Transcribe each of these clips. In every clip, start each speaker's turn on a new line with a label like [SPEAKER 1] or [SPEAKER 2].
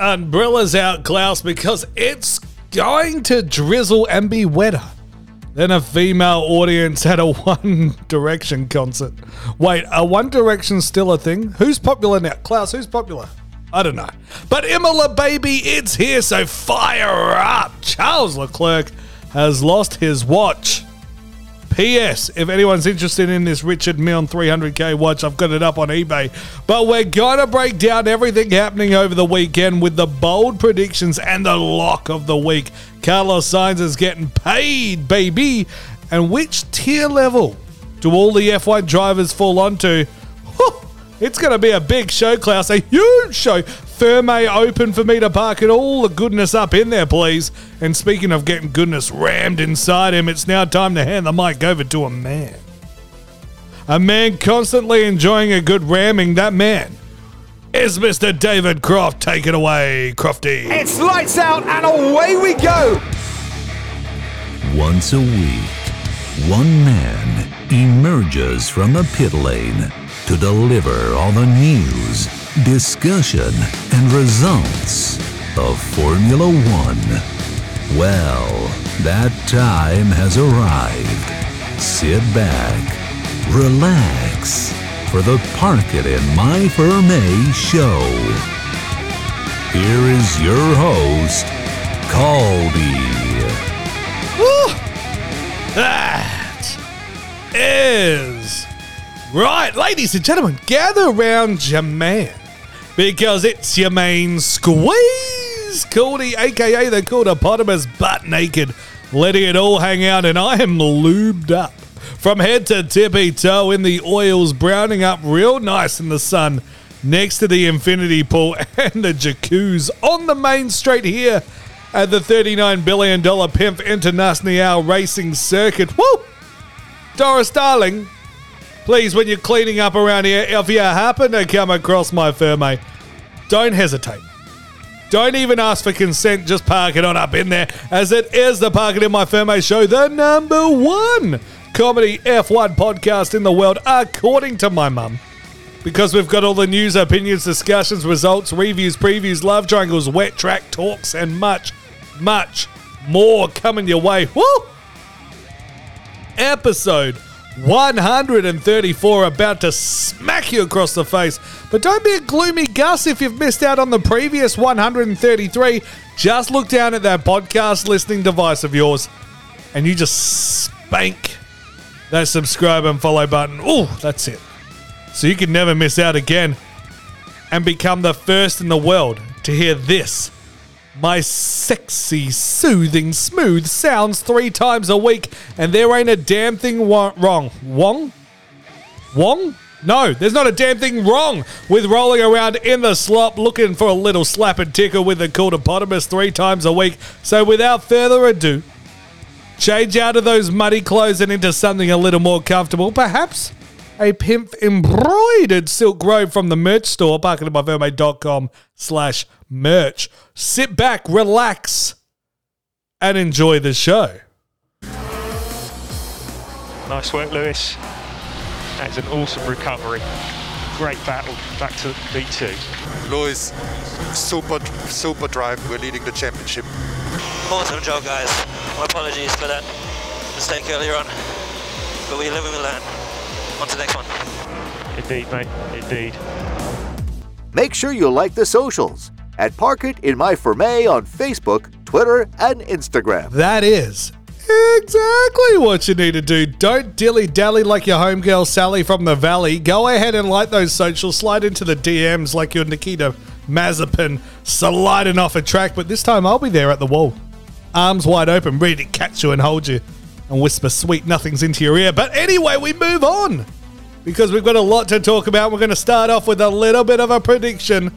[SPEAKER 1] Umbrellas out, Klaus, because it's going to drizzle and be wetter than a female audience at a One Direction concert. Wait, are One Direction still a thing? Who's popular now? Klaus, who's popular? I don't know. But Imola, baby, it's here, so fire up. Charles Leclerc has lost his watch. P.S. If anyone's interested in this Richard Mille 300k watch, I've got it up on eBay. But we're gonna break down everything happening over the weekend with the bold predictions and the lock of the week. Carlos Sainz is getting paid, baby. And which tier level do all the F1 drivers fall onto? It's going to be a big show, Klaus. A huge show. Ferme eh? open for me to park it all the goodness up in there, please. And speaking of getting goodness rammed inside him, it's now time to hand the mic over to a man. A man constantly enjoying a good ramming. That man is Mr. David Croft. Take it away, Crofty.
[SPEAKER 2] It's lights out and away we go.
[SPEAKER 3] Once a week, one man emerges from the pit lane to deliver all the news, discussion, and results of Formula One. Well, that time has arrived. Sit back, relax for the Park It in My Ferme show. Here is your host, Colby.
[SPEAKER 1] That is right, ladies and gentlemen. Gather around your man because it's your main squeeze, Cordy, aka the Cordopotamus, butt naked, letting it all hang out, and I am lubed up from head to tippy toe in the oils, browning up real nice in the sun next to the infinity pool and the jacuzzi on the main street here at the $39 billion Pimp International Racing Circuit. Woo! Doris Darling, please, when you're cleaning up around here, if you happen to come across my Ferme, don't hesitate. Don't even ask for consent, just park it on up in there, as it is the Park It In My Ferme show, the number one comedy F1 podcast in the world, according to my mum. Because we've got all the news, opinions, discussions, results, reviews, previews, love triangles, wet track talks, and much, much more coming your way. Woo! Episode 134 about to smack you across the face. But don't be a gloomy Gus if you've missed out on the previous 133. Just look down at that podcast listening device of yours and you just spank that subscribe and follow button. Oh, that's it. So you can never miss out again and become the first in the world to hear this. My sexy, soothing, smooth sounds three times a week, and there ain't a damn thing wa- wrong. Wong? Wong? No, there's not a damn thing wrong with rolling around in the slop looking for a little slap and ticker with the Cordopotamus three times a week. So without further ado, change out of those muddy clothes and into something a little more comfortable, perhaps a pimp embroidered silk robe from the merch store, parkinaboveme.com slash merch. Sit back, relax, and enjoy the show.
[SPEAKER 4] Nice work, Lewis. That is an awesome recovery. Great battle back to P2.
[SPEAKER 5] Lewis, super, super drive. We're leading the championship.
[SPEAKER 6] Awesome job, guys. My apologies for that mistake earlier on. But we live and we learn. On to the next one.
[SPEAKER 4] Indeed, mate. Indeed.
[SPEAKER 7] Make sure you like the socials at Park It in My Ferme on Facebook, Twitter, and Instagram.
[SPEAKER 1] That is exactly what you need to do. Don't dilly dally like your homegirl Sally from the Valley. Go ahead and like those socials. Slide into the DMs like you're Nikita Mazepin sliding off a track. But this time I'll be there at the wall, arms wide open, ready to catch you and hold you and whisper sweet nothings into your ear. But anyway, we move on because we've got a lot to talk about. We're going to start off with a little bit of a prediction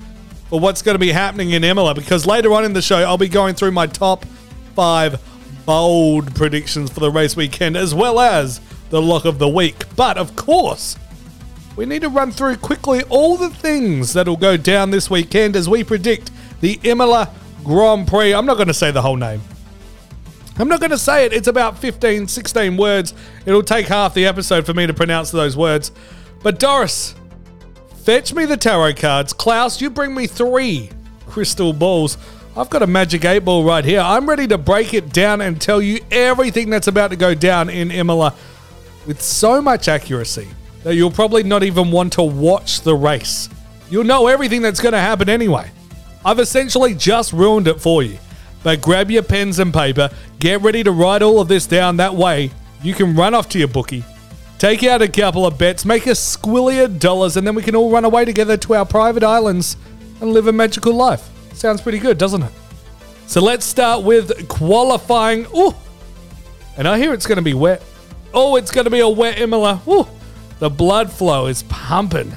[SPEAKER 1] for what's going to be happening in Imola because later on in the show, I'll be going through my top five bold predictions for the race weekend as well as the lock of the week. But of course, we need to run through quickly all the things that'll go down this weekend as we predict the Imola Grand Prix. I'm not going to say the whole name. I'm not going to say it. It's about 15, 16 words. It'll take half the episode for me to pronounce those words. But Doris, fetch me the tarot cards. Klaus, you bring me three crystal balls. I've got a magic eight ball right here. I'm ready to break it down and tell you everything that's about to go down in Imola with so much accuracy that you'll probably not even want to watch the race. You'll know everything that's going to happen anyway. I've essentially just ruined it for you. But grab your pens and paper, get ready to write all of this down. That way, you can run off to your bookie, take out a couple of bets, make a squillion dollars, and then we can all run away together to our private islands and live a magical life. Sounds pretty good, doesn't it? So let's start with qualifying. Ooh, and I hear it's going to be wet. Oh, it's going to be a wet Imola. Ooh, the blood flow is pumping.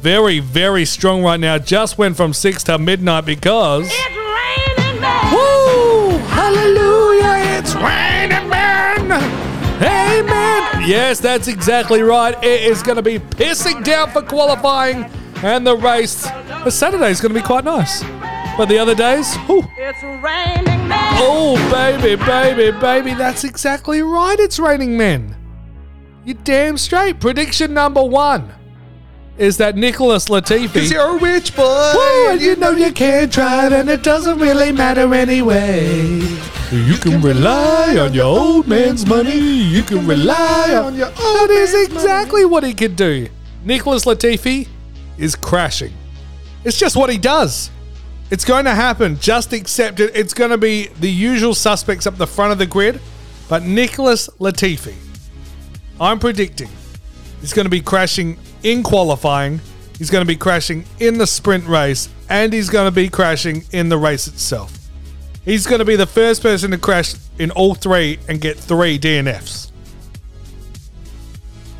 [SPEAKER 1] Very, very strong right now. Just went from six to midnight because. Woo! Hallelujah! It's man! Amen! Yes, that's exactly right. It is going to be pissing down for qualifying and the race. But Saturday is going to be quite nice. But the other days, whew.
[SPEAKER 8] It's raining men.
[SPEAKER 1] oh baby, baby, baby, that's exactly right. It's raining men. You're damn straight. Prediction number one is that Nicholas Latifi.
[SPEAKER 2] Cause you're a rich boy.
[SPEAKER 1] Well, you know you can't drive and it doesn't really matter anyway. You can rely on your old man's money. You can rely on your old man's money. That is exactly what he can do. Nicholas Latifi is crashing. It's just what he does. It's going to happen. Just accept it. It's going to be the usual suspects up the front of the grid. But Nicholas Latifi, I'm predicting, is going to be crashing in qualifying. He's going to be crashing in the sprint race. And he's going to be crashing in the race itself. He's going to be the first person to crash in all three and get three DNFs.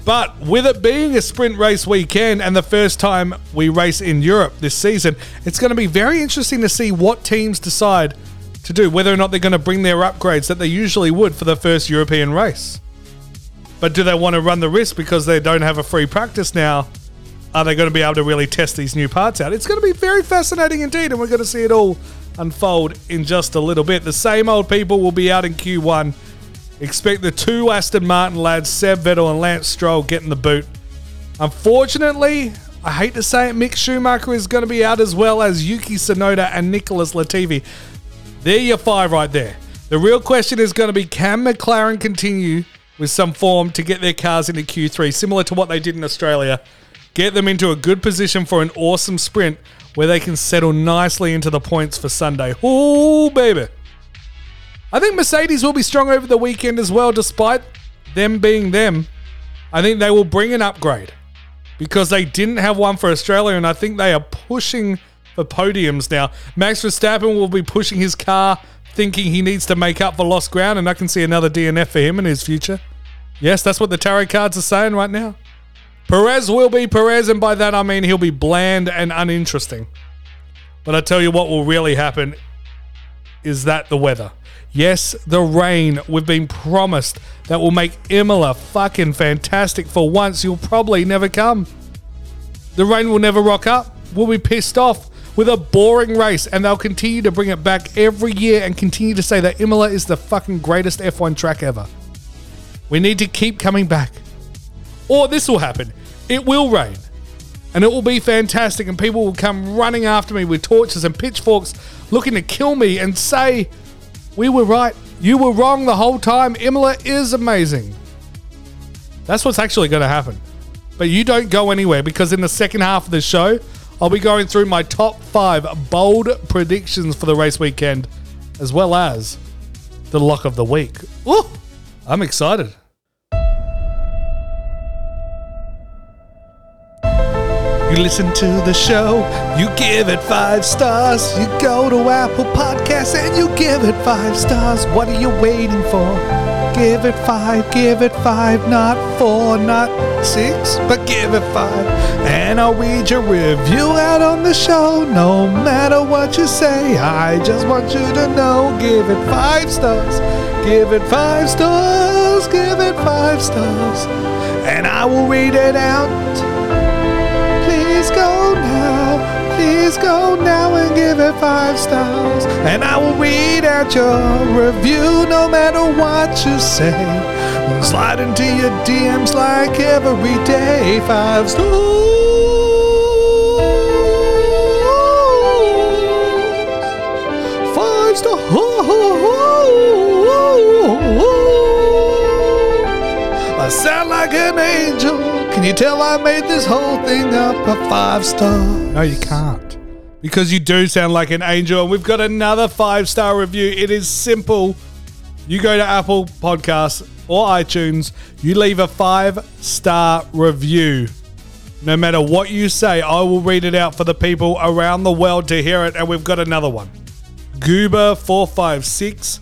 [SPEAKER 1] But with it being a sprint race weekend and the first time we race in Europe this season, it's going to be very interesting to see what teams decide to do, whether or not they're going to bring their upgrades that they usually would for the first European race. But do they want to run the risk because they don't have a free practice now? Are they going to be able to really test these new parts out? It's going to be very fascinating indeed, and we're going to see it all unfold in just a little bit. The same old people will be out in Q1. Expect the two Aston Martin lads, Seb Vettel and Lance Stroll, getting the boot. Unfortunately, I hate to say it, Mick Schumacher is going to be out as well as Yuki Tsunoda and Nicholas Latifi. They're your five right there. The real question is going to be can McLaren continue with some form to get their cars into Q3, similar to what they did in Australia? Get them into a good position for an awesome sprint where they can settle nicely into the points for Sunday. Oh, baby. I think Mercedes will be strong over the weekend as well, despite them being them. I think they will bring an upgrade because they didn't have one for Australia, and I think they are pushing for podiums now. Max Verstappen will be pushing his car, thinking he needs to make up for lost ground, and I can see another DNF for him in his future. Yes, that's what the tarot cards are saying right now. Perez will be Perez, and by that I mean he'll be bland and uninteresting. But I tell you what will really happen is that the weather. Yes, the rain. We've been promised that will make Imola fucking fantastic for once. You'll probably never come. The rain will never rock up. We'll be pissed off with a boring race, and they'll continue to bring it back every year and continue to say that Imola is the fucking greatest F1 track ever. We need to keep coming back. Or this will happen. It will rain. And it will be fantastic, and people will come running after me with torches and pitchforks looking to kill me and say, We were right. You were wrong the whole time. Imola is amazing. That's what's actually going to happen. But you don't go anywhere because in the second half of the show, I'll be going through my top five bold predictions for the race weekend, as well as the lock of the week. Ooh, I'm excited. You listen to the show, you give it five stars. You go to Apple Podcasts and you give it five stars. What are you waiting for? Give it five, give it five, not four, not six, but give it five. And I'll read your review out on the show. No matter what you say, I just want you to know. Give it five stars, give it five stars, give it five stars. And I will read it out. Please go now and give it five stars. And I will read out your review no matter what you say. Slide into your DMs like every day. Five stars. Five stars. I sound like an angel. Can you tell I made this whole thing up a five star? No, you can't. Because you do sound like an angel, and we've got another five star review. It is simple. You go to Apple Podcasts or iTunes, you leave a five star review. No matter what you say, I will read it out for the people around the world to hear it. And we've got another one. Goober456.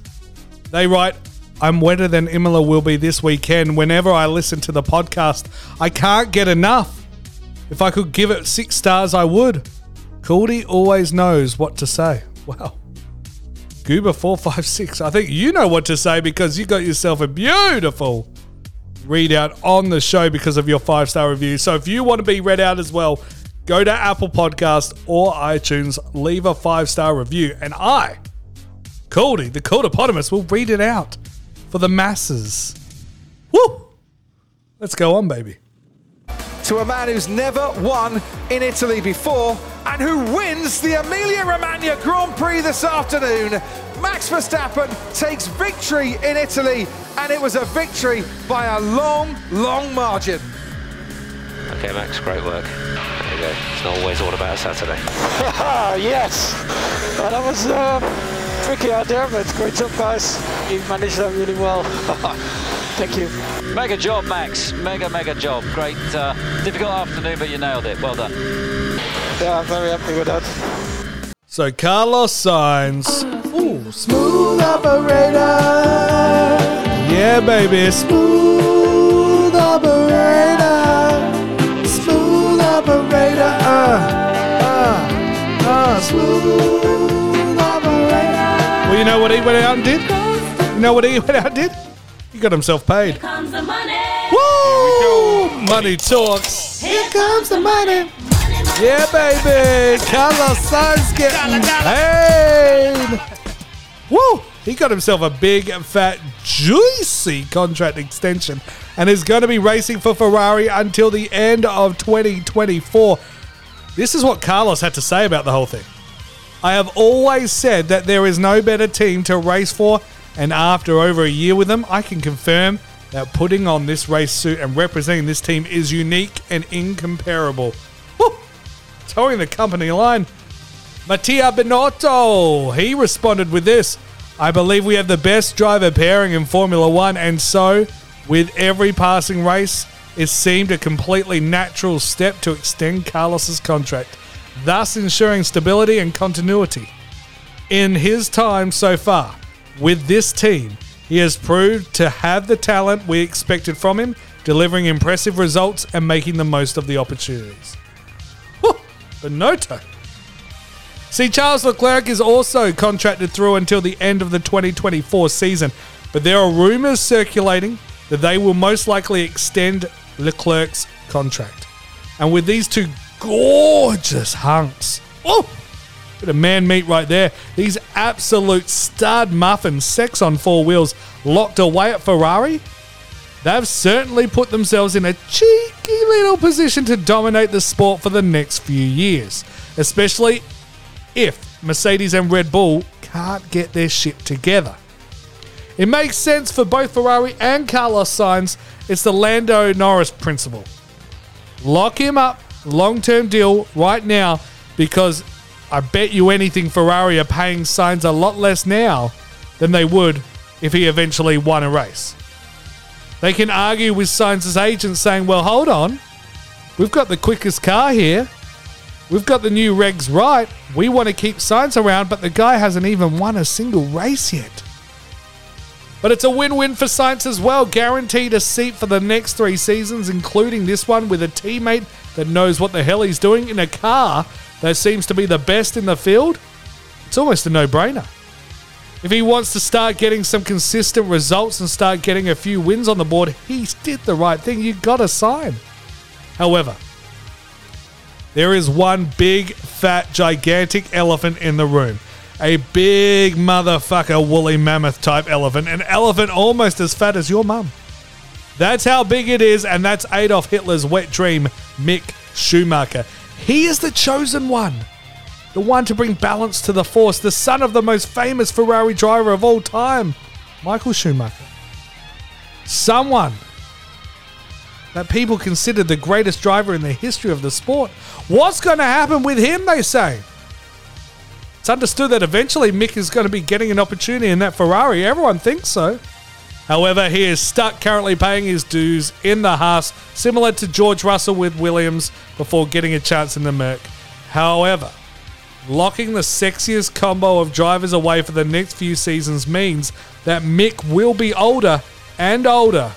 [SPEAKER 1] They write, I'm wetter than Imola will be this weekend. Whenever I listen to the podcast, I can't get enough. If I could give it six stars, I would. Cordy always knows what to say. Wow. Goober456, I think you know what to say because you got yourself a beautiful readout on the show because of your five star review. So if you want to be read out as well, go to Apple Podcast or iTunes, leave a five star review, and I, Cordy, the Cordopotamus, will read it out for the masses. Woo! Let's go on, baby.
[SPEAKER 2] To a man who's never won in Italy before and who wins the Emilia Romagna Grand Prix this afternoon, Max Verstappen takes victory in Italy, and it was a victory by a long, long margin.
[SPEAKER 6] Okay, Max, great work. There you go. It's not always all about a Saturday.
[SPEAKER 9] yes, well, that was uh, tricky out there, but great job, guys. You managed that really well. Thank you.
[SPEAKER 10] Mega job, Max. Mega, mega job. Great, uh, difficult afternoon, but you nailed it. Well done.
[SPEAKER 9] Yeah, I'm very happy with that.
[SPEAKER 1] So Carlos Sainz. Ooh, smooth operator. Yeah, baby. Smooth operator. Smooth operator. Uh, uh, uh, smooth operator. Well, you know what he went out and did? You know what he went out and did? He got himself paid. comes Woo! Money talks. Here comes the money. Yeah, baby. Carlos Sainz getting paid. Woo! He got himself a big, fat, juicy contract extension and is going to be racing for Ferrari until the end of 2024. This is what Carlos had to say about the whole thing. I have always said that there is no better team to race for, and after over a year with them, I can confirm that putting on this race suit and representing this team is unique and incomparable. Woo! Towing the company line. Mattia Binotto, he responded with this. I believe we have the best driver pairing in Formula One, and so, with every passing race, it seemed a completely natural step to extend Carlos's contract, thus ensuring stability and continuity. In his time so far with this team, he has proved to have the talent we expected from him, delivering impressive results and making the most of the opportunities. Whew, Binotto. See, Charles Leclerc is also contracted through until the end of the 2024 season, but there are rumors circulating that they will most likely extend Leclerc's contract. And with these two gorgeous hunks, oh, bit of man meat right there. These absolute stud muffins, sex on four wheels, locked away at Ferrari. They've certainly put themselves in a cheeky little position to dominate the sport for the next few years, especially if Mercedes and Red Bull can't get their shit together. It makes sense for both Ferrari and Carlos Sainz. It's the Lando Norris principle. Lock him up, long term deal right now, because I bet you anything Ferrari are paying Sainz a lot less now than they would if he eventually won a race. They can argue with Sainz's agent saying, well, hold on, we've got the quickest car here. We've got the new regs right. We want to keep Sainz around, but the guy hasn't even won a single race yet. But it's a win win for Sainz as well. Guaranteed a seat for the next three seasons, including this one with a teammate that knows what the hell he's doing in a car that seems to be the best in the field. It's almost a no brainer. If he wants to start getting some consistent results and start getting a few wins on the board, he did the right thing. You got to sign. However, there is one big, fat, gigantic elephant in the room. A big motherfucker woolly mammoth type elephant. An elephant almost as fat as your mum. That's how big it is, and that's Adolf Hitler's wet dream, Mick Schumacher. He is the chosen one. The one to bring balance to the force, the son of the most famous Ferrari driver of all time, Michael Schumacher. Someone that people consider the greatest driver in the history of the sport. What's going to happen with him, they say? It's understood that eventually Mick is going to be getting an opportunity in that Ferrari. Everyone thinks so. However, he is stuck currently paying his dues in the Haas, similar to George Russell with Williams before getting a chance in the Merc. However, locking the sexiest combo of drivers away for the next few seasons means that Mick will be older and older,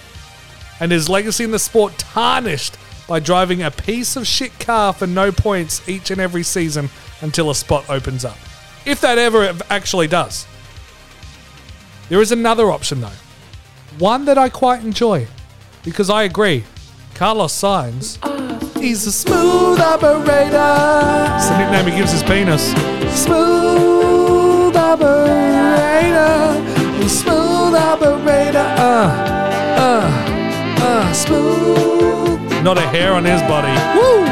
[SPEAKER 1] and his legacy in the sport tarnished by driving a piece of shit car for no points each and every season until a spot opens up. If that ever actually does. There is another option though. One that I quite enjoy. Because I agree. Carlos Sainz, he's a smooth operator. It's the nickname he gives his penis. Smooth operator. Smooth operator. Uh, uh, uh, smooth. Not a hair on his body. Woo!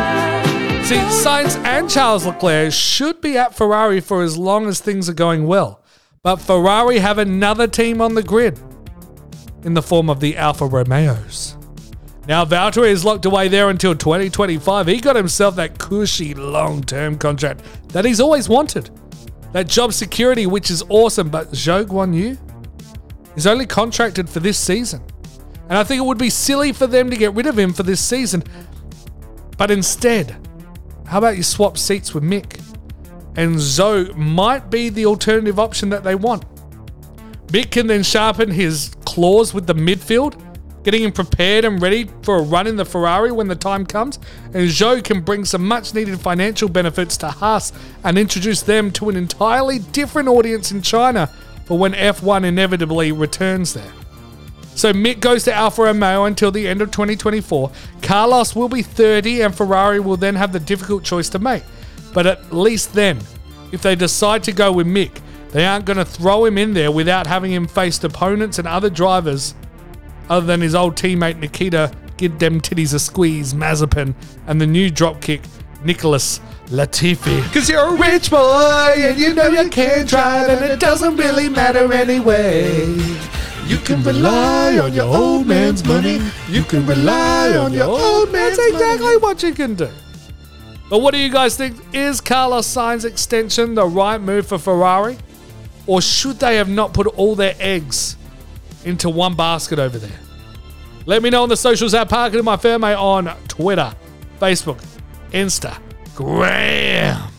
[SPEAKER 1] See, Sainz and Charles Leclerc should be at Ferrari for as long as things are going well. But Ferrari have another team on the grid in the form of the Alfa Romeos. Now, Valtteri is locked away there until 2025. He got himself that cushy long term contract that he's always wanted. That job security, which is awesome, but Zhou Guanyu is only contracted for this season. And I think it would be silly for them to get rid of him for this season. But instead, how about you swap seats with Mick? And Zhou might be the alternative option that they want. Mick can then sharpen his claws with the midfield, getting him prepared and ready for a run in the Ferrari when the time comes. And Zhou can bring some much needed financial benefits to Haas and introduce them to an entirely different audience in China for when F1 inevitably returns there. So Mick goes to Alfa Romeo until the end of 2024. Carlos will be 30 and Ferrari will then have the difficult choice to make. But at least then, if they decide to go with Mick, they aren't going to throw him in there without having him faced opponents and other drivers other than his old teammate Nikita, give them titties a squeeze, Mazepin, and the new dropkick, Nicholas Latifi. Cause you're a rich boy and you know you can't drive and it doesn't really matter anyway. You can rely on your old man's money. You can rely on your old man's That's exactly what you can do. But what do you guys think? Is Carlos Sainz extension the right move for Ferrari? Or should they have not put all their eggs into one basket over there? Let me know on the socials at Park It in My Ferme on Twitter, Facebook, Insta, Graham.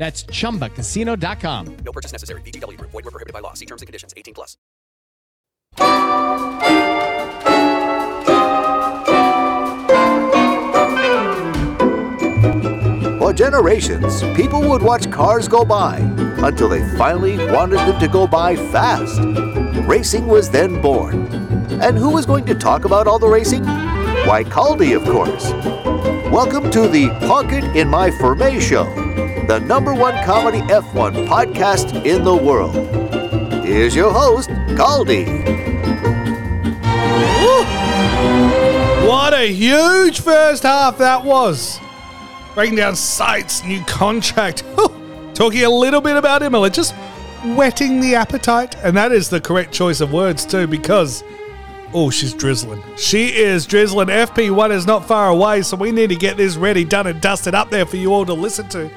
[SPEAKER 11] That's chumbacasino.com.
[SPEAKER 12] No purchase necessary. VGW Group. Void were prohibited by law. See terms and conditions. 18 plus.
[SPEAKER 7] For generations, people would watch cars go by until they finally wanted them to go by fast. Racing was then born. And who was going to talk about all the racing? Why, Cordy, of course. Welcome to the Park It in My Ferme show, the number one comedy F1 podcast in the world. Here's your host, Cordy.
[SPEAKER 1] What a huge first half that was. Breaking down sights, new contract. Talking a little bit about Imola, just whetting the appetite. And that is the correct choice of words, too, because, oh, she's drizzling. She is drizzling. FP1 is not far away, so we need to get this ready, done, and dusted up there for you all to listen to.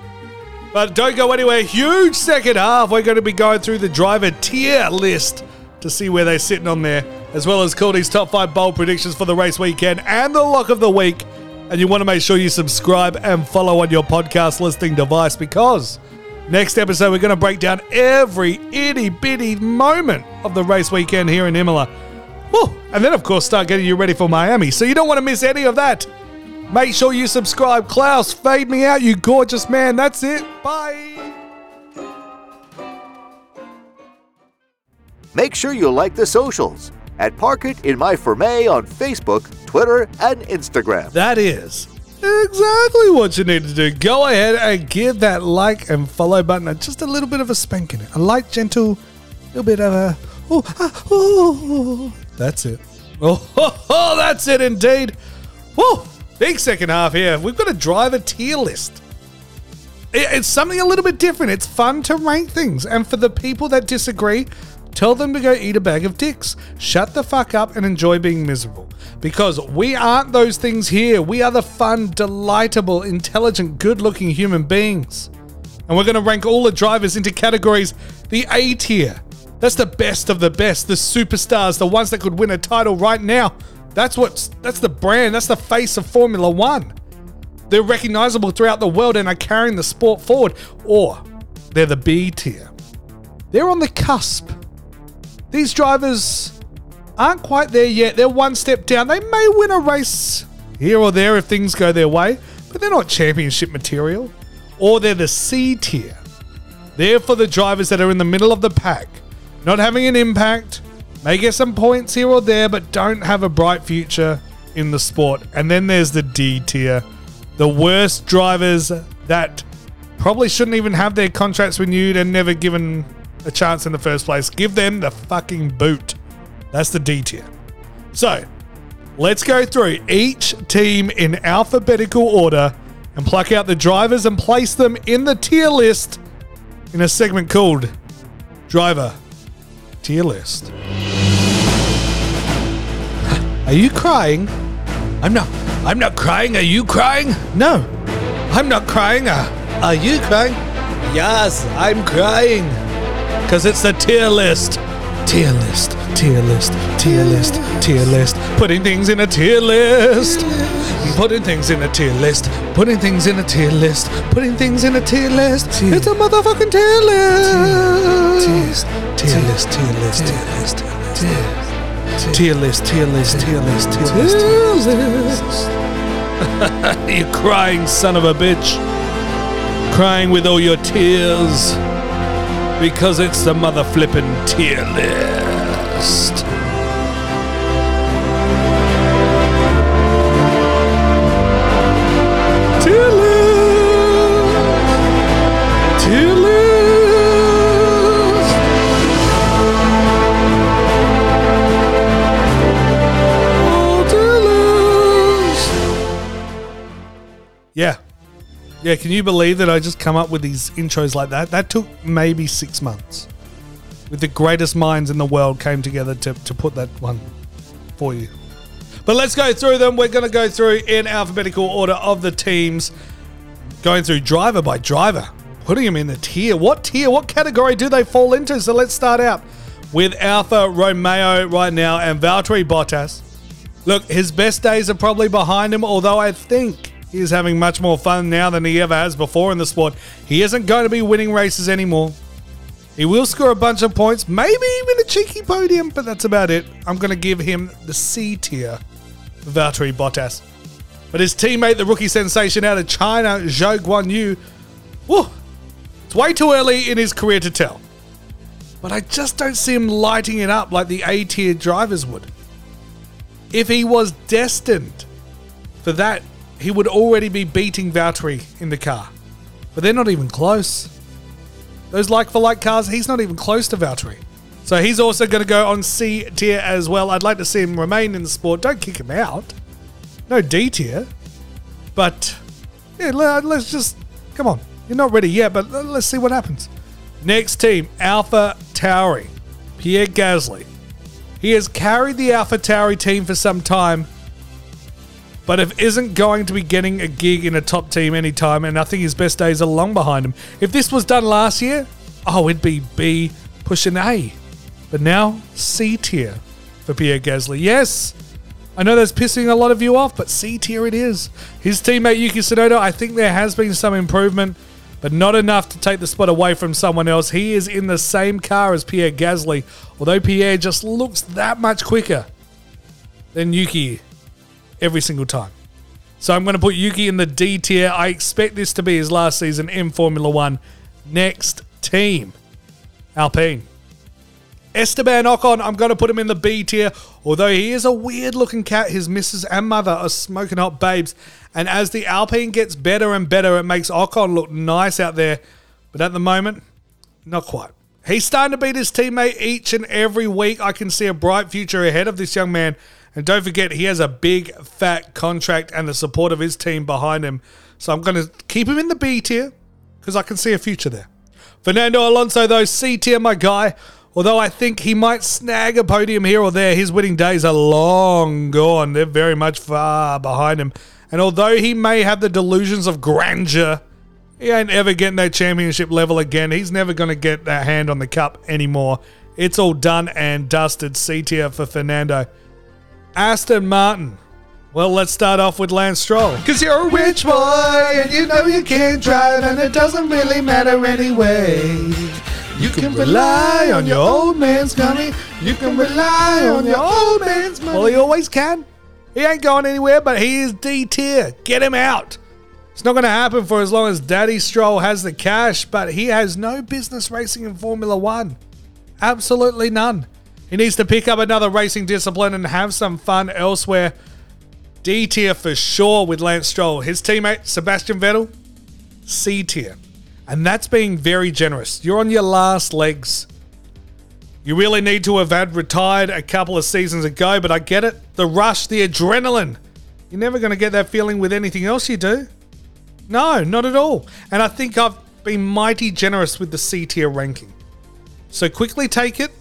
[SPEAKER 1] But don't go anywhere. Huge second half. We're going to be going through the driver tier list to see where they're sitting on there, as well as Courtney's top five bold predictions for the race weekend and the lock of the week. And you want to make sure you subscribe and follow on your podcast listening device because next episode we're going to break down every itty bitty moment of the race weekend here in Imola. Woo! And then, of course, start getting you ready for Miami. So you don't want to miss any of that. Make sure you subscribe. Klaus, fade me out, you gorgeous man. That's it. Bye.
[SPEAKER 7] Make sure you like the socials at Park It in My Ferme on Facebook, Twitter, and Instagram.
[SPEAKER 1] That is exactly what you need to do. Go ahead and give that like and follow button just a little bit of a spanking. A light, gentle, little bit of a. Oh, ah, oh, that's it. Oh, oh, oh, that's it indeed. Whoa, big second half here. We've got a driver tier list. It's something a little bit different. It's fun to rank things. And for the people that disagree, tell them to go eat a bag of dicks. Shut the fuck up and enjoy being miserable. Because we aren't those things here. We are the fun, delightable, intelligent, good looking human beings. And we're going to rank all the drivers into categories the A tier. That's the best of the best, the superstars, the ones that could win a title right now. That's what's that's the brand, that's the face of Formula 1. They're recognizable throughout the world and are carrying the sport forward. Or they're the B tier. They're on the cusp. These drivers aren't quite there yet. They're one step down. They may win a race here or there if things go their way, but they're not championship material. Or they're the C tier. They're for the drivers that are in the middle of the pack, not having an impact, may get some points here or there, but don't have a bright future in the sport. And then there's the D tier, the worst drivers that probably shouldn't even have their contracts renewed and never given a chance in the first place. Give them the fucking boot. That's the D tier. So, let's go through each team in alphabetical order and pluck out the drivers and place them in the tier list in a segment called Driver Tier List. Are you crying? I'm not. I'm not crying. Are you crying? No, I'm not crying. Uh, are you crying? Yes, I'm crying. Because it's the tier list. Tier list, tier list, tier list, tier list. Putting things in a tier list. Putting things in a tier list. Putting things in a tier list. Putting things in a tier list. It's a motherfucking tier list. Tier list, tier list, tier list, tier list. Tier list, tier list, tier list, tier list, tier list. you crying son of a bitch. Crying with all your tears. Because it's the mother flippin' tier list. Yeah. Yeah, can you believe that I just come up with these intros like that? That took maybe six months. with the greatest minds in the world came together to, to put that one for you. But let's go through them. We're going to go through in alphabetical order of the teams, going through driver by driver, putting them in the tier. What tier, what category do they fall into? So let's start out with Alfa Romeo right now and Valtteri Bottas. Look, his best days are probably behind him, although I think he's having much more fun now than he ever has before in the sport. He isn't going to be winning races anymore. He will score a bunch of points, maybe even a cheeky podium, but that's about it. I'm going to give him the C tier Valtteri Bottas. But his teammate, the rookie sensation out of China, Zhou Guanyu, whew, it's way too early in his career to tell. But I just don't see him lighting it up like the A tier drivers would. If he was destined for that, he would already be beating Valtteri in the car. But they're not even close. Those like for like cars, he's not even close to Valtteri. So he's also going to go on C tier as well. I'd like to see him remain in the sport. Don't kick him out. No D tier. But yeah, let's just come on. You're not ready yet, but let's see what happens. Next team, Alpha Tauri. Pierre Gasly. He has carried the AlphaTauri team for some time, but if isn't going to be getting a gig in a top team anytime, and I think his best days are long behind him. If this was done last year, oh, it'd be B pushing A. But now, C tier for Pierre Gasly. Yes, I know that's pissing a lot of you off, but C tier it is. His teammate Yuki Tsunoda, I think there has been some improvement, but not enough to take the spot away from someone else. He is in the same car as Pierre Gasly, although Pierre just looks that much quicker than Yuki every single time. So I'm going to put Yuki in the D tier. I expect this to be his last season in Formula One. Next team, Alpine. Esteban Ocon, I'm going to put him in the B tier. Although he is a weird looking cat, his missus and mother are smoking hot babes. And as the Alpine gets better and better, it makes Ocon look nice out there. But at the moment, not quite. He's starting to beat his teammate each and every week. I can see a bright future ahead of this young man. And don't forget, he has a big, fat contract and the support of his team behind him. So I'm going to keep him in the B tier because I can see a future there. Fernando Alonso, though, C tier, my guy. Although I think he might snag a podium here or there, his winning days are long gone. They're very much far behind him. And although he may have the delusions of grandeur, he ain't ever getting that championship level again. He's never going to get that hand on the cup anymore. It's all done and dusted. C tier for Fernando. Aston Martin. Well, let's start off with Lance Stroll. Because you're a rich boy and you know you can't drive, and it doesn't really matter anyway. You can rely on your old man's money. You can rely on your old man's money. Well, he always can. He ain't going anywhere, but he is D tier. Get him out. It's not going to happen for as long as Daddy Stroll has the cash, but he has no business racing in Formula One. Absolutely none. He needs to pick up another racing discipline and have some fun elsewhere. D tier for sure with Lance Stroll. His teammate, Sebastian Vettel, C tier. And that's being very generous. You're on your last legs. You really need to have had retired a couple of seasons ago, but I get it. The rush, the adrenaline. You're never going to get that feeling with anything else you do. No, not at all. And I think I've been mighty generous with the C tier ranking. So quickly take it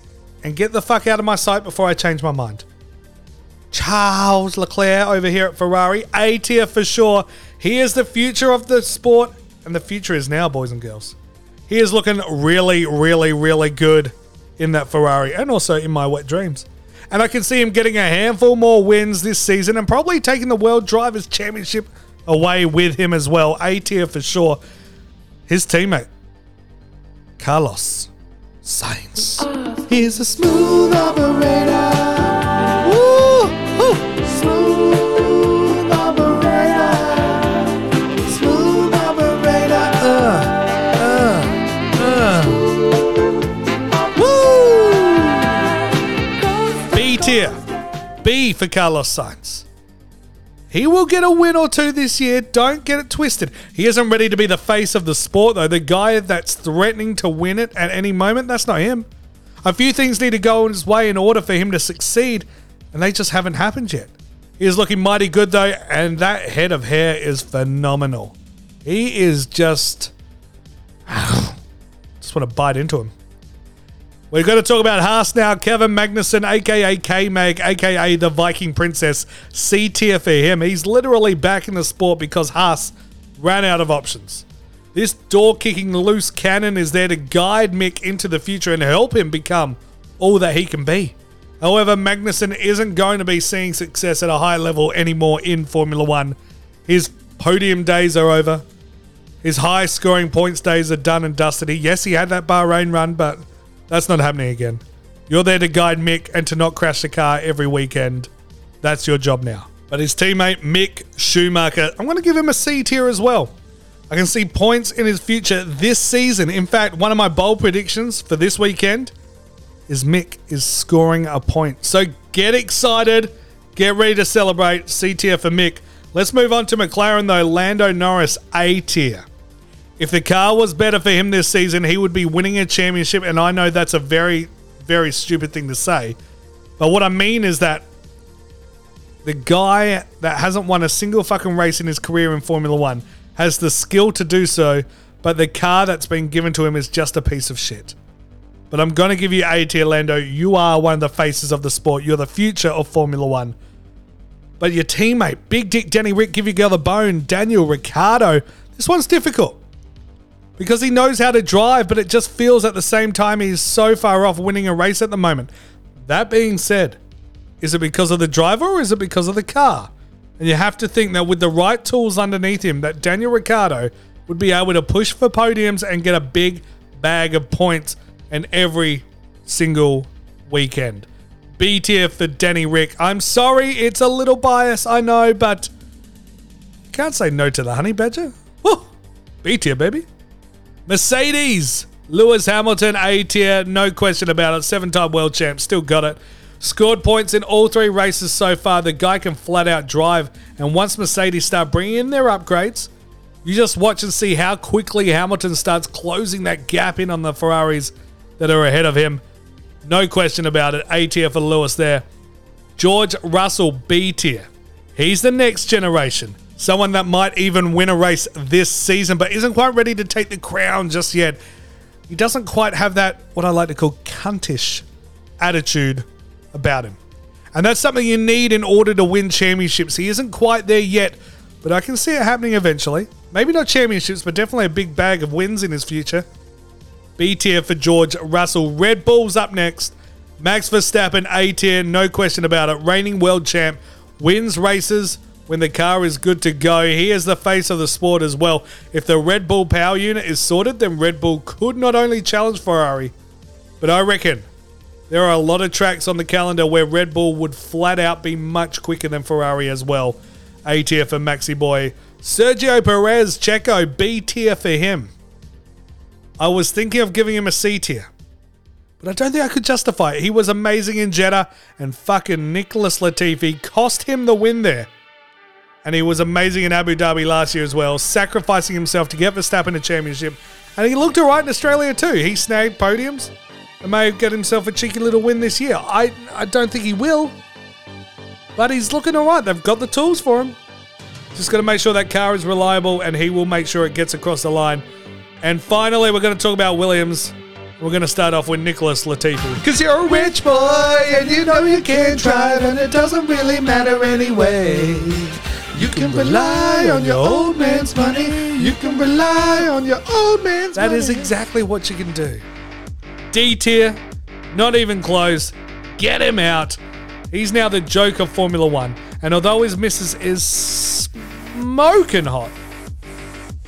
[SPEAKER 1] and get the fuck out of my sight before I change my mind. Charles Leclerc over here at Ferrari, A tier for sure. He is the future of the sport, and the future is now, boys and girls. He is looking really, really, really good in that Ferrari and also in my wet dreams. And I can see him getting a handful more wins this season and probably taking the World Drivers' Championship away with him as well. A tier for sure. His teammate, Carlos Sainz. He's a smooth operator. Woo! Woo! Smooth operator. Smooth operator. Uh, uh, uh. Woo! B tier. B for Carlos Sainz. He will get a win or two this year. Don't get it twisted. He isn't ready to be the face of the sport, though. The guy that's threatening to win it at any moment, that's not him. A few things need to go his way in order for him to succeed, and they just haven't happened yet. He is looking mighty good, though, and that head of hair is phenomenal. He is just. just want to bite into him. We're going to talk about Haas now. Kevin Magnussen, aka K Mag, aka the Viking Princess. C tier for him. He's literally back in the sport because Haas ran out of options. This door kicking loose cannon is there to guide Mick into the future and help him become all that he can be. However, Magnussen isn't going to be seeing success at a high level anymore in Formula One. His podium days are over. His high scoring points days are done and dusted. Yes, he had that Bahrain run, but that's not happening again. You're there to guide Mick and to not crash the car every weekend. That's your job now. But his teammate Mick Schumacher, I'm going to give him a C tier as well. I can see points in his future this season. In fact, one of my bold predictions for this weekend is Mick is scoring a point. So get excited, get ready to celebrate. C tier for Mick. Let's move on to McLaren though. Lando Norris, A tier. If the car was better for him this season, he would be winning a championship. And I know that's a very, very stupid thing to say. But what I mean is that the guy that hasn't won a single fucking race in his career in Formula One has the skill to do so, but the car that's been given to him is just a piece of shit. But I'm going to give you A tier, Lando. You are one of the faces of the sport. You're the future of Formula One. But your teammate, Big Dick Danny Rick, give your girl the bone, Daniel Ricciardo, this one's difficult because he knows how to drive, but it just feels at the same time he's so far off winning a race at the moment. That being said, is it because of the driver or is it because of the car? And you have to think that with the right tools underneath him, that Daniel Ricciardo would be able to push for podiums and get a big bag of points in every single weekend. B tier for Danny Rick. I'm sorry, it's a little biased, I know, but can't say no to the honey badger. Woo! B tier, baby. Mercedes. Lewis Hamilton, A tier, no question about it. Seven time world champ, still got it. Scored points in all three races so far. The guy can flat out drive. And once Mercedes start bringing in their upgrades, you just watch and see how quickly Hamilton starts closing that gap in on the Ferraris that are ahead of him. No question about it. A tier for Lewis there. George Russell, B tier. He's the next generation. Someone that might even win a race this season, but isn't quite ready to take the crown just yet. He doesn't quite have that, what I like to call cuntish attitude about him. And that's something you need in order to win championships. He isn't quite there yet, but I can see it happening eventually. Maybe not championships, but definitely a big bag of wins in his future. B tier for George Russell. Red Bull's up next. Max Verstappen, A tier, no question about it. Reigning world champ, wins races when the car is good to go. He is the face of the sport as well. If the Red Bull power unit is sorted, then Red Bull could not only challenge Ferrari, but I reckon there are a lot of tracks on the calendar where Red Bull would flat out be much quicker than Ferrari as well. A tier for Maxi Boy. Sergio Perez, Checo, B tier for him. I was thinking of giving him a C tier. But I don't think I could justify it. He was amazing in Jeddah, and fucking Nicholas Latifi cost him the win there. And he was amazing in Abu Dhabi last year as well, sacrificing himself to get Verstappen a championship. And he looked alright in Australia too. He snagged podiums and may get himself a cheeky little win this year. I, I don't think he will, but he's looking alright. They've got the tools for him. Just got to make sure that car is reliable, and he will make sure it gets across the line. And finally, we're going to talk about Williams. We're going to start off with Nicholas Latifi.
[SPEAKER 13] Cause you're a rich boy and you know you can't drive and it doesn't really matter anyway. You can rely on your old man's money. You can rely on your old man's
[SPEAKER 1] That
[SPEAKER 13] money.
[SPEAKER 1] is exactly what you can do. D tier, not even close. Get him out. He's now the joke of Formula One. And although his missus is smoking hot,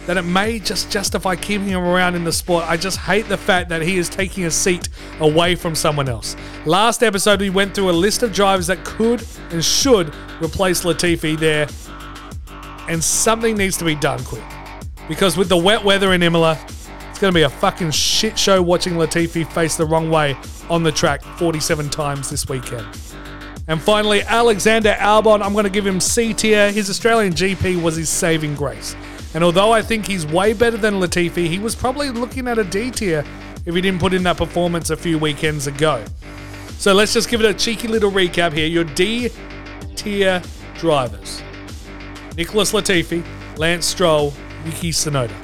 [SPEAKER 1] that it may just justify keeping him around in the sport. I just hate the fact that he is taking a seat away from someone else. Last episode, we went through a list of drivers that could and should replace Latifi there, and something needs to be done quick. Because with the wet weather in Imola, it's going to be a fucking shit show watching Latifi face the wrong way on the track 47 times this weekend. And finally, Alexander Albon, I'm going to give him C tier. His Australian GP was his saving grace. And although I think he's way better than Latifi, he was probably looking at a D tier if he didn't put in that performance a few weekends ago. So let's just give it a cheeky little recap here. Your D tier drivers Nicholas Latifi, Lance Stroll, Yuki Tsunoda.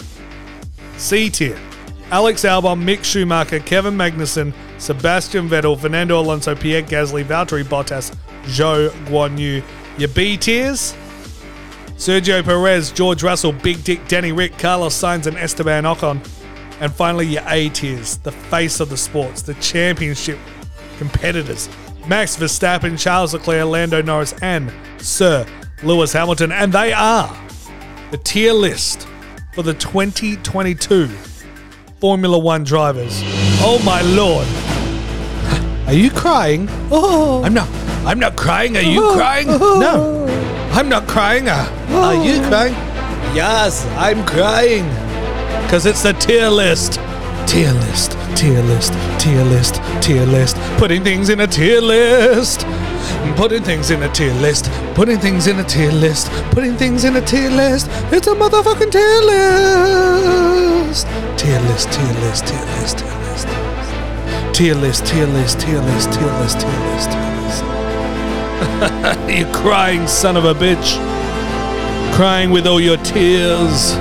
[SPEAKER 1] C tier Alex Albon, Mick Schumacher, Kevin Magnussen, Sebastian Vettel, Fernando Alonso, Pierre Gasly, Valtteri Bottas, Zhou Guanyu. Your B tiers? Sergio Perez, George Russell, Big Dick, Danny Rick, Carlos Sainz, and Esteban Ocon. And finally, your A tiers, the face of the sports, the championship competitors. Max Verstappen, Charles Leclerc, Lando Norris, and Sir Lewis Hamilton. And they are the tier list for the 2022 Formula One drivers. Oh my lord. Are you crying? Oh. I'm not. I'm not crying. Are you crying? Oh. No. I'm not crying. Are you oh. crying? Yes, I'm crying. Because it's the tier list. Tier list, tier list, tier list, tier list. Putting things in a tier list. Putting things in a tier list. Putting things in a tier list. Putting things in a tier list. It's a motherfucking tier list. Tier list, tier list, tier list, tier list. Tier list, tier list, tier list, tier list, tier list, tier list. you crying son of a bitch. Crying with all your tears.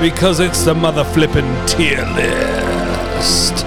[SPEAKER 1] Because it's the mother flippin' tier list.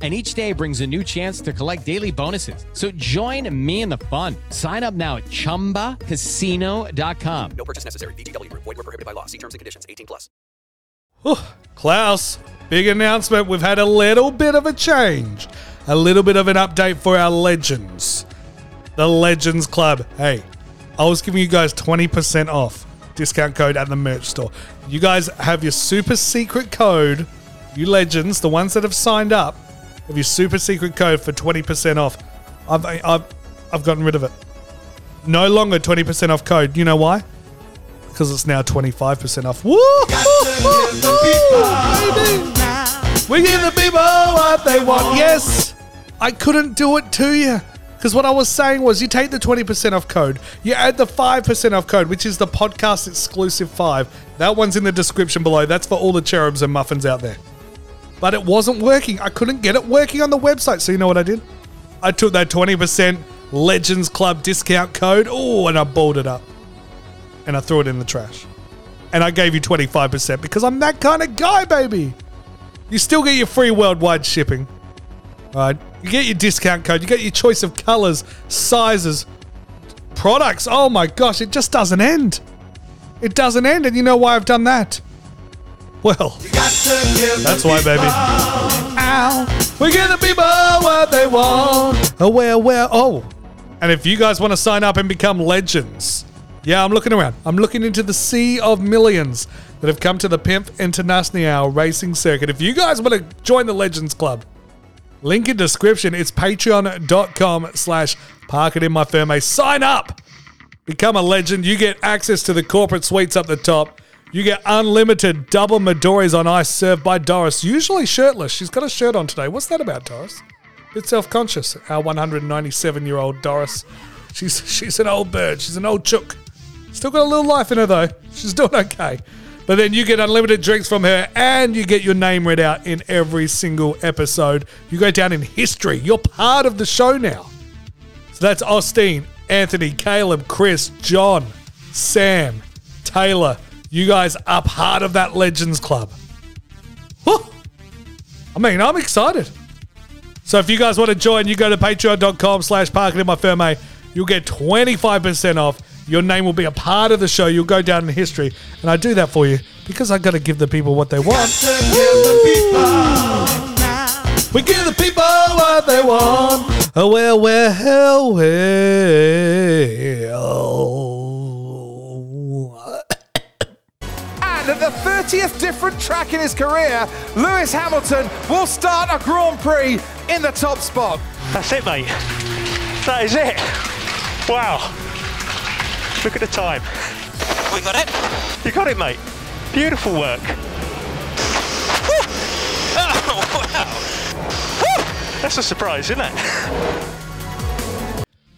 [SPEAKER 11] And each day brings a new chance to collect daily bonuses. So join me in the fun. Sign up now at chumbacasino.com.
[SPEAKER 12] No purchase necessary. VGW Group. Void were prohibited by law. See terms and conditions. 18 plus.
[SPEAKER 1] Whew. Klaus, big announcement. We've had a little bit of a change, a little bit of an update for our legends. The Legends Club. Hey, I was giving you guys 20% off discount code at the merch store. You guys have your super secret code, you legends, the ones that have signed up, have your super secret code for 20% off. I've, I've, I've gotten rid of it. No longer 20% off code. You know why? Because it's now 25% off. Woo! We give the people what they want. Yes, I couldn't do it to you. Because what I was saying was you take the 20% off code, you add the 5% off code, which is the podcast exclusive 5. That one's in the description below. That's for all the cherubs and muffins out there. But it wasn't working. I couldn't get it working on the website. So you know what I did? I took that 20% Legends Club discount code, oh, and I balled it up. And I threw it in the trash. And I gave you 25% because I'm that kind of guy, baby. You still get your free worldwide shipping. All right. You get your discount code. You get your choice of colors, sizes, products. Oh my gosh, it just doesn't end. It doesn't end. And you know why I've done that? Well, that's why, baby. Ow. We give the people what they want. Oh, well, well, oh. And if you guys want to sign up and become legends, yeah, I'm looking around. I'm looking into the sea of millions that have come to the Pimp International racing circuit. If you guys want to join the Legends Club, link in description. It's patreon.com slash park it in my ferme. Sign up. Become a legend. You get access to the corporate suites up the top. You get unlimited double Midori's on ice served by Doris, usually shirtless. She's got a shirt on today. What's that about, Doris? A Bit self-conscious. Our 197-year-old Doris. She's she's an old bird. She's an old chook. Still got a little life in her though. She's doing okay. But then you get unlimited drinks from her and you get your name read out in every single episode. You go down in history. You're part of the show now. So that's Austin, Anthony, Caleb, Chris, John, Sam, Taylor. You guys are part of that Legends Club. Whew. I mean, I'm excited. So if you guys want to join, you go to patreon.com slash park it in my ferme, You'll get 25% off. Your name will be a part of the show. You'll go down in history. And I do that for you because I got to give the people what they want. We give the people what they want. Oh, well, well, well.
[SPEAKER 2] 30th different track in his career, Lewis Hamilton will start a Grand Prix in the top spot.
[SPEAKER 4] That's it, mate. That is it. Wow. Look at the time.
[SPEAKER 6] We got it.
[SPEAKER 4] You got it, mate. Beautiful work.
[SPEAKER 6] Oh, wow.
[SPEAKER 4] That's a surprise, isn't it?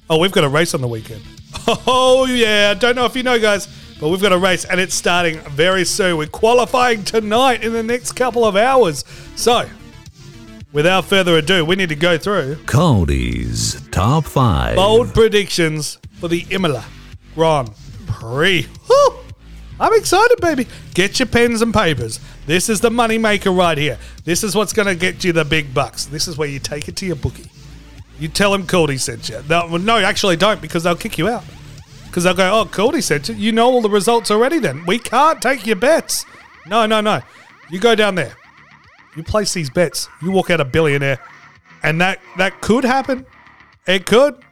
[SPEAKER 1] Oh, we've got a race on the weekend. Oh, yeah. Don't know if you know, guys, but we've got a race and it's starting very soon. We're qualifying tonight in the next couple of hours. So, without further ado, we need to go through
[SPEAKER 3] Cordy's Top 5.
[SPEAKER 1] bold predictions for the Imola Grand Prix. Woo! I'm excited, baby. Get your pens and papers. This is the money maker right here. This is what's going to get you the big bucks. This is where you take it to your bookie. You tell him Cordy sent you. No, actually don't because they'll kick you out. Because they'll go, oh, Cordy said, you. You know all the results already then. We can't take your bets. No, no, no. You go down there. You place these bets. You walk out a billionaire. And that, that could happen. It could.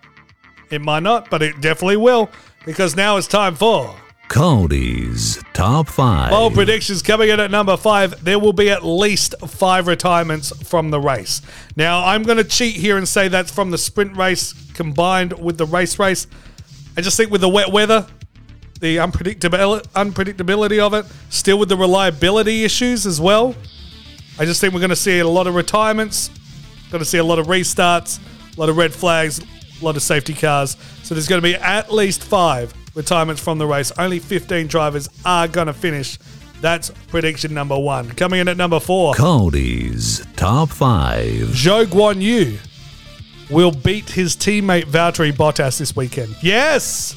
[SPEAKER 1] It might not, but it definitely will. Because now it's time for
[SPEAKER 3] Cordy's Top 5.
[SPEAKER 1] Bold predictions coming in at number five. There will be at least five retirements from the race. Now, I'm going to cheat here and say that's from the sprint race combined with the race race. I just think with the wet weather, the unpredictability, unpredictability of it, still with the reliability issues as well. I just think we're going to see a lot of retirements, going to see a lot of restarts, a lot of red flags, a lot of safety cars. So there's going to be at least five retirements from the race. Only 15 drivers are going to finish. That's prediction number one. Coming in at number four,
[SPEAKER 3] Cordy's Top 5.
[SPEAKER 1] Zhou Guanyu will beat his teammate Valtteri Bottas this weekend. Yes,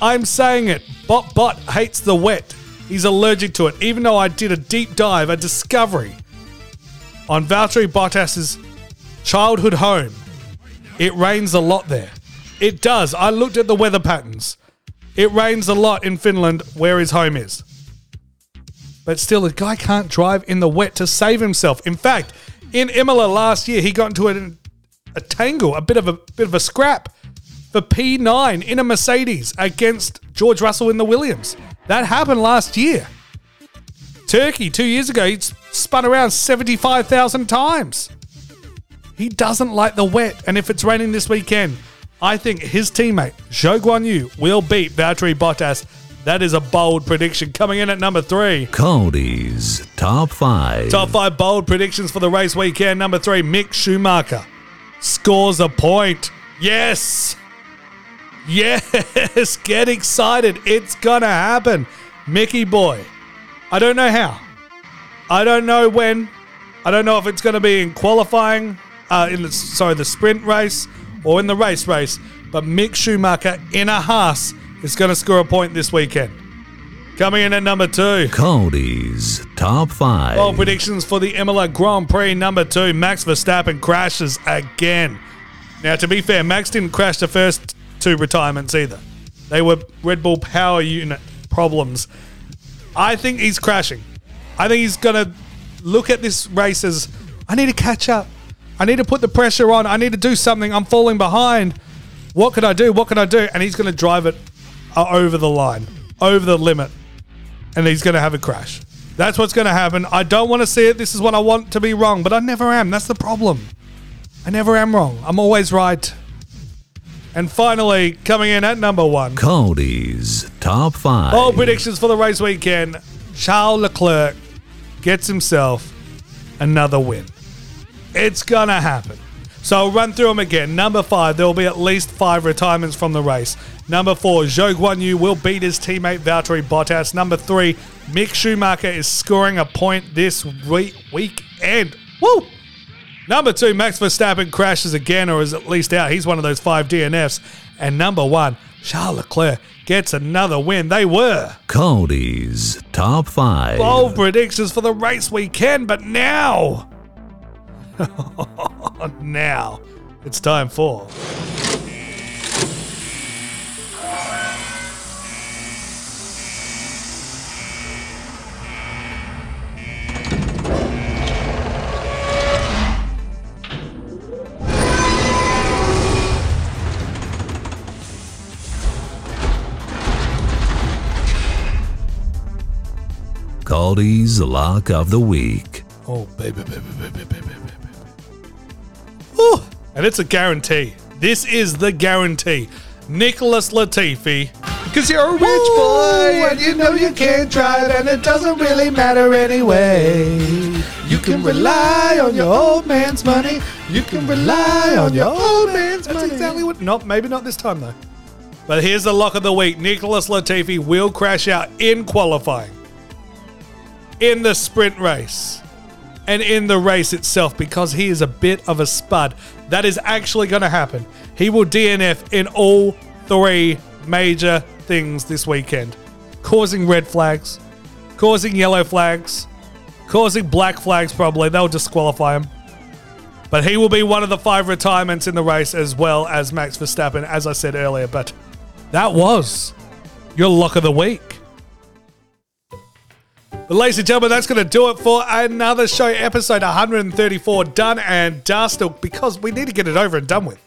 [SPEAKER 1] I'm saying it. Bot Bot hates the wet. He's allergic to it. Even though I did a deep dive, a discovery on Valtteri Bottas's childhood home, it rains a lot there. It does. I looked at the weather patterns. It rains a lot in Finland, where his home is. But still, the guy can't drive in the wet to save himself. In fact, in Imola last year, he got into a, a tangle, a bit of a bit of a scrap for P9 in a Mercedes against George Russell in the Williams. That happened last year. Turkey, two years ago, he spun around 75,000 times. He doesn't like the wet, and if it's raining this weekend, I think his teammate, Zhou Guanyu, will beat Valtteri Bottas. That is a bold prediction. Coming in at number three.
[SPEAKER 3] Cordy's Top 5.
[SPEAKER 1] Top five bold predictions for the race weekend. Number three, Mick Schumacher scores a point. Yes. Yes. Get excited. It's going to happen. Mickey boy. I don't know how. I don't know when. I don't know if it's going to be in qualifying, uh, in the, sorry, the sprint race or in the race race. But Mick Schumacher in a Haas is going to score a point this weekend. Coming in at number two.
[SPEAKER 3] Cordy's Top 5.
[SPEAKER 1] Bold predictions for the Imola Grand Prix number two. Max Verstappen crashes again. Now, to be fair, Max didn't crash the first two retirements either. They were Red Bull power unit problems. I think he's crashing. I think he's going to look at this race as I need to catch up. I need to put the pressure on. I need to do something. I'm falling behind. What can I do? What can I do? And he's going to drive it uh, over the line, over the limit, and he's going to have a crash. That's what's going to happen. I don't want to see it. This is what I want to be wrong, but I never am. That's the problem. I never am wrong. I'm always right. And finally, coming in at number one,
[SPEAKER 3] Cordy's Top 5.
[SPEAKER 1] all predictions for the race weekend. Charles Leclerc gets himself another win. It's gonna happen. So I'll run through them again. Number five, there will be at least five retirements from the race. Number four, Zhou Guanyu will beat his teammate Valtteri Bottas. Number three, Mick Schumacher is scoring a point this week weekend. Woo! Number two, Max Verstappen crashes again or is at least out. He's one of those five DNFs. And number one, Charles Leclerc gets another win. They were
[SPEAKER 3] Cordy's Top 5.
[SPEAKER 1] bold predictions for the race weekend, but now, now, it's time for.
[SPEAKER 3] Cordy's Lock of the Week.
[SPEAKER 1] Oh, baby, baby, baby, baby. Whew. And it's a guarantee. This is the guarantee. Nicholas Latifi.
[SPEAKER 13] Cause you're a rich boy and you know you can't drive and it doesn't really matter anyway. You can rely on your old man's money. You can rely on your old man's
[SPEAKER 1] That's
[SPEAKER 13] money.
[SPEAKER 1] exactly what. Not maybe not this time though. But here's the lock of the week: Nicholas Latifi will crash out in qualifying, in the sprint race, and in the race itself because he is a bit of a spud. That is actually going to happen. He will DNF in all three major things this weekend, causing red flags, causing yellow flags, causing black flags. Probably they'll disqualify him. But he will be one of the five retirements in the race as well as Max Verstappen, as I said earlier. But that was your lock of the week. But ladies and gentlemen, that's going to do it for another show, episode 134, done and dusted, because we need to get it over and done with.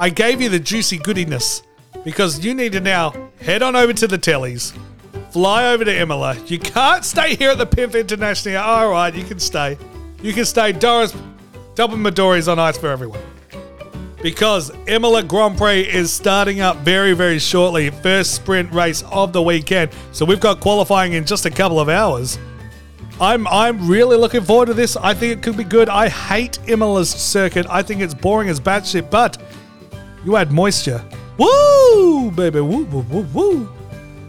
[SPEAKER 1] I gave you the juicy goodiness because you need to now head on over to the tellies, fly over to Imola. You can't stay here at the Pimp International. All right, you can stay. You can stay. Doris, double Midori's on ice for everyone. Because Imola Grand Prix is starting up very, very shortly. First sprint race of the weekend. So we've got qualifying in just a couple of hours. I'm I'm really looking forward to this. I think it could be good. I hate Imola's circuit. I think it's boring as batshit, but you add moisture. Woo, baby, woo, woo, woo, woo.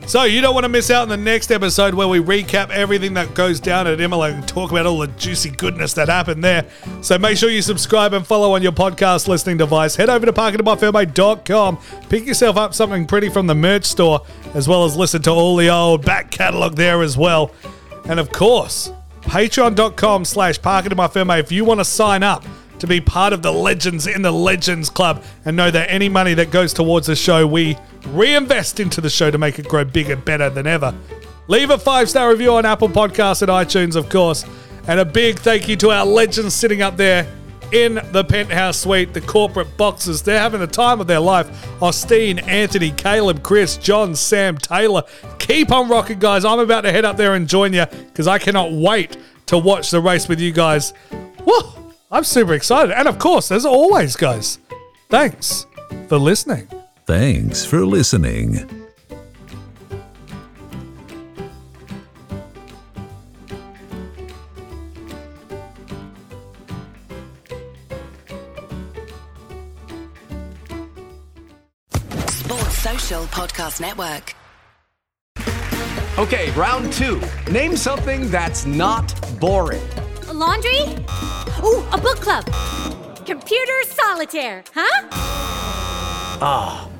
[SPEAKER 1] So you don't want to miss out on the next episode where we recap everything that goes down at Imola and talk about all the juicy goodness that happened there. So make sure you subscribe and follow on your podcast listening device. Head over to parkingabutfirmo.com, pick yourself up something pretty from the merch store, as well as listen to all the old back catalog there as well. And of course, patreon.com slash parkingabutfirmo if you want to sign up to be part of the legends in the Legends Club and know that any money that goes towards the show, we reinvest into the show to make it grow bigger, better than ever. Leave a five star review on Apple Podcasts and iTunes, of course. And a big thank you to our legends sitting up there in the penthouse suite, the corporate boxes. They're having the time of their life. Austin, Anthony, Caleb, Chris, John, Sam, Taylor. Keep on rocking, guys. I'm about to head up there and join you because I cannot wait to watch the race with you guys. Woo! I'm super excited. And of course, as always, guys, thanks for listening.
[SPEAKER 3] Thanks for listening.
[SPEAKER 14] Sports Social Podcast Network.
[SPEAKER 15] Okay, round two. Name something that's not boring.
[SPEAKER 16] A laundry? Ooh, a book club. Computer solitaire, huh?
[SPEAKER 15] Ah,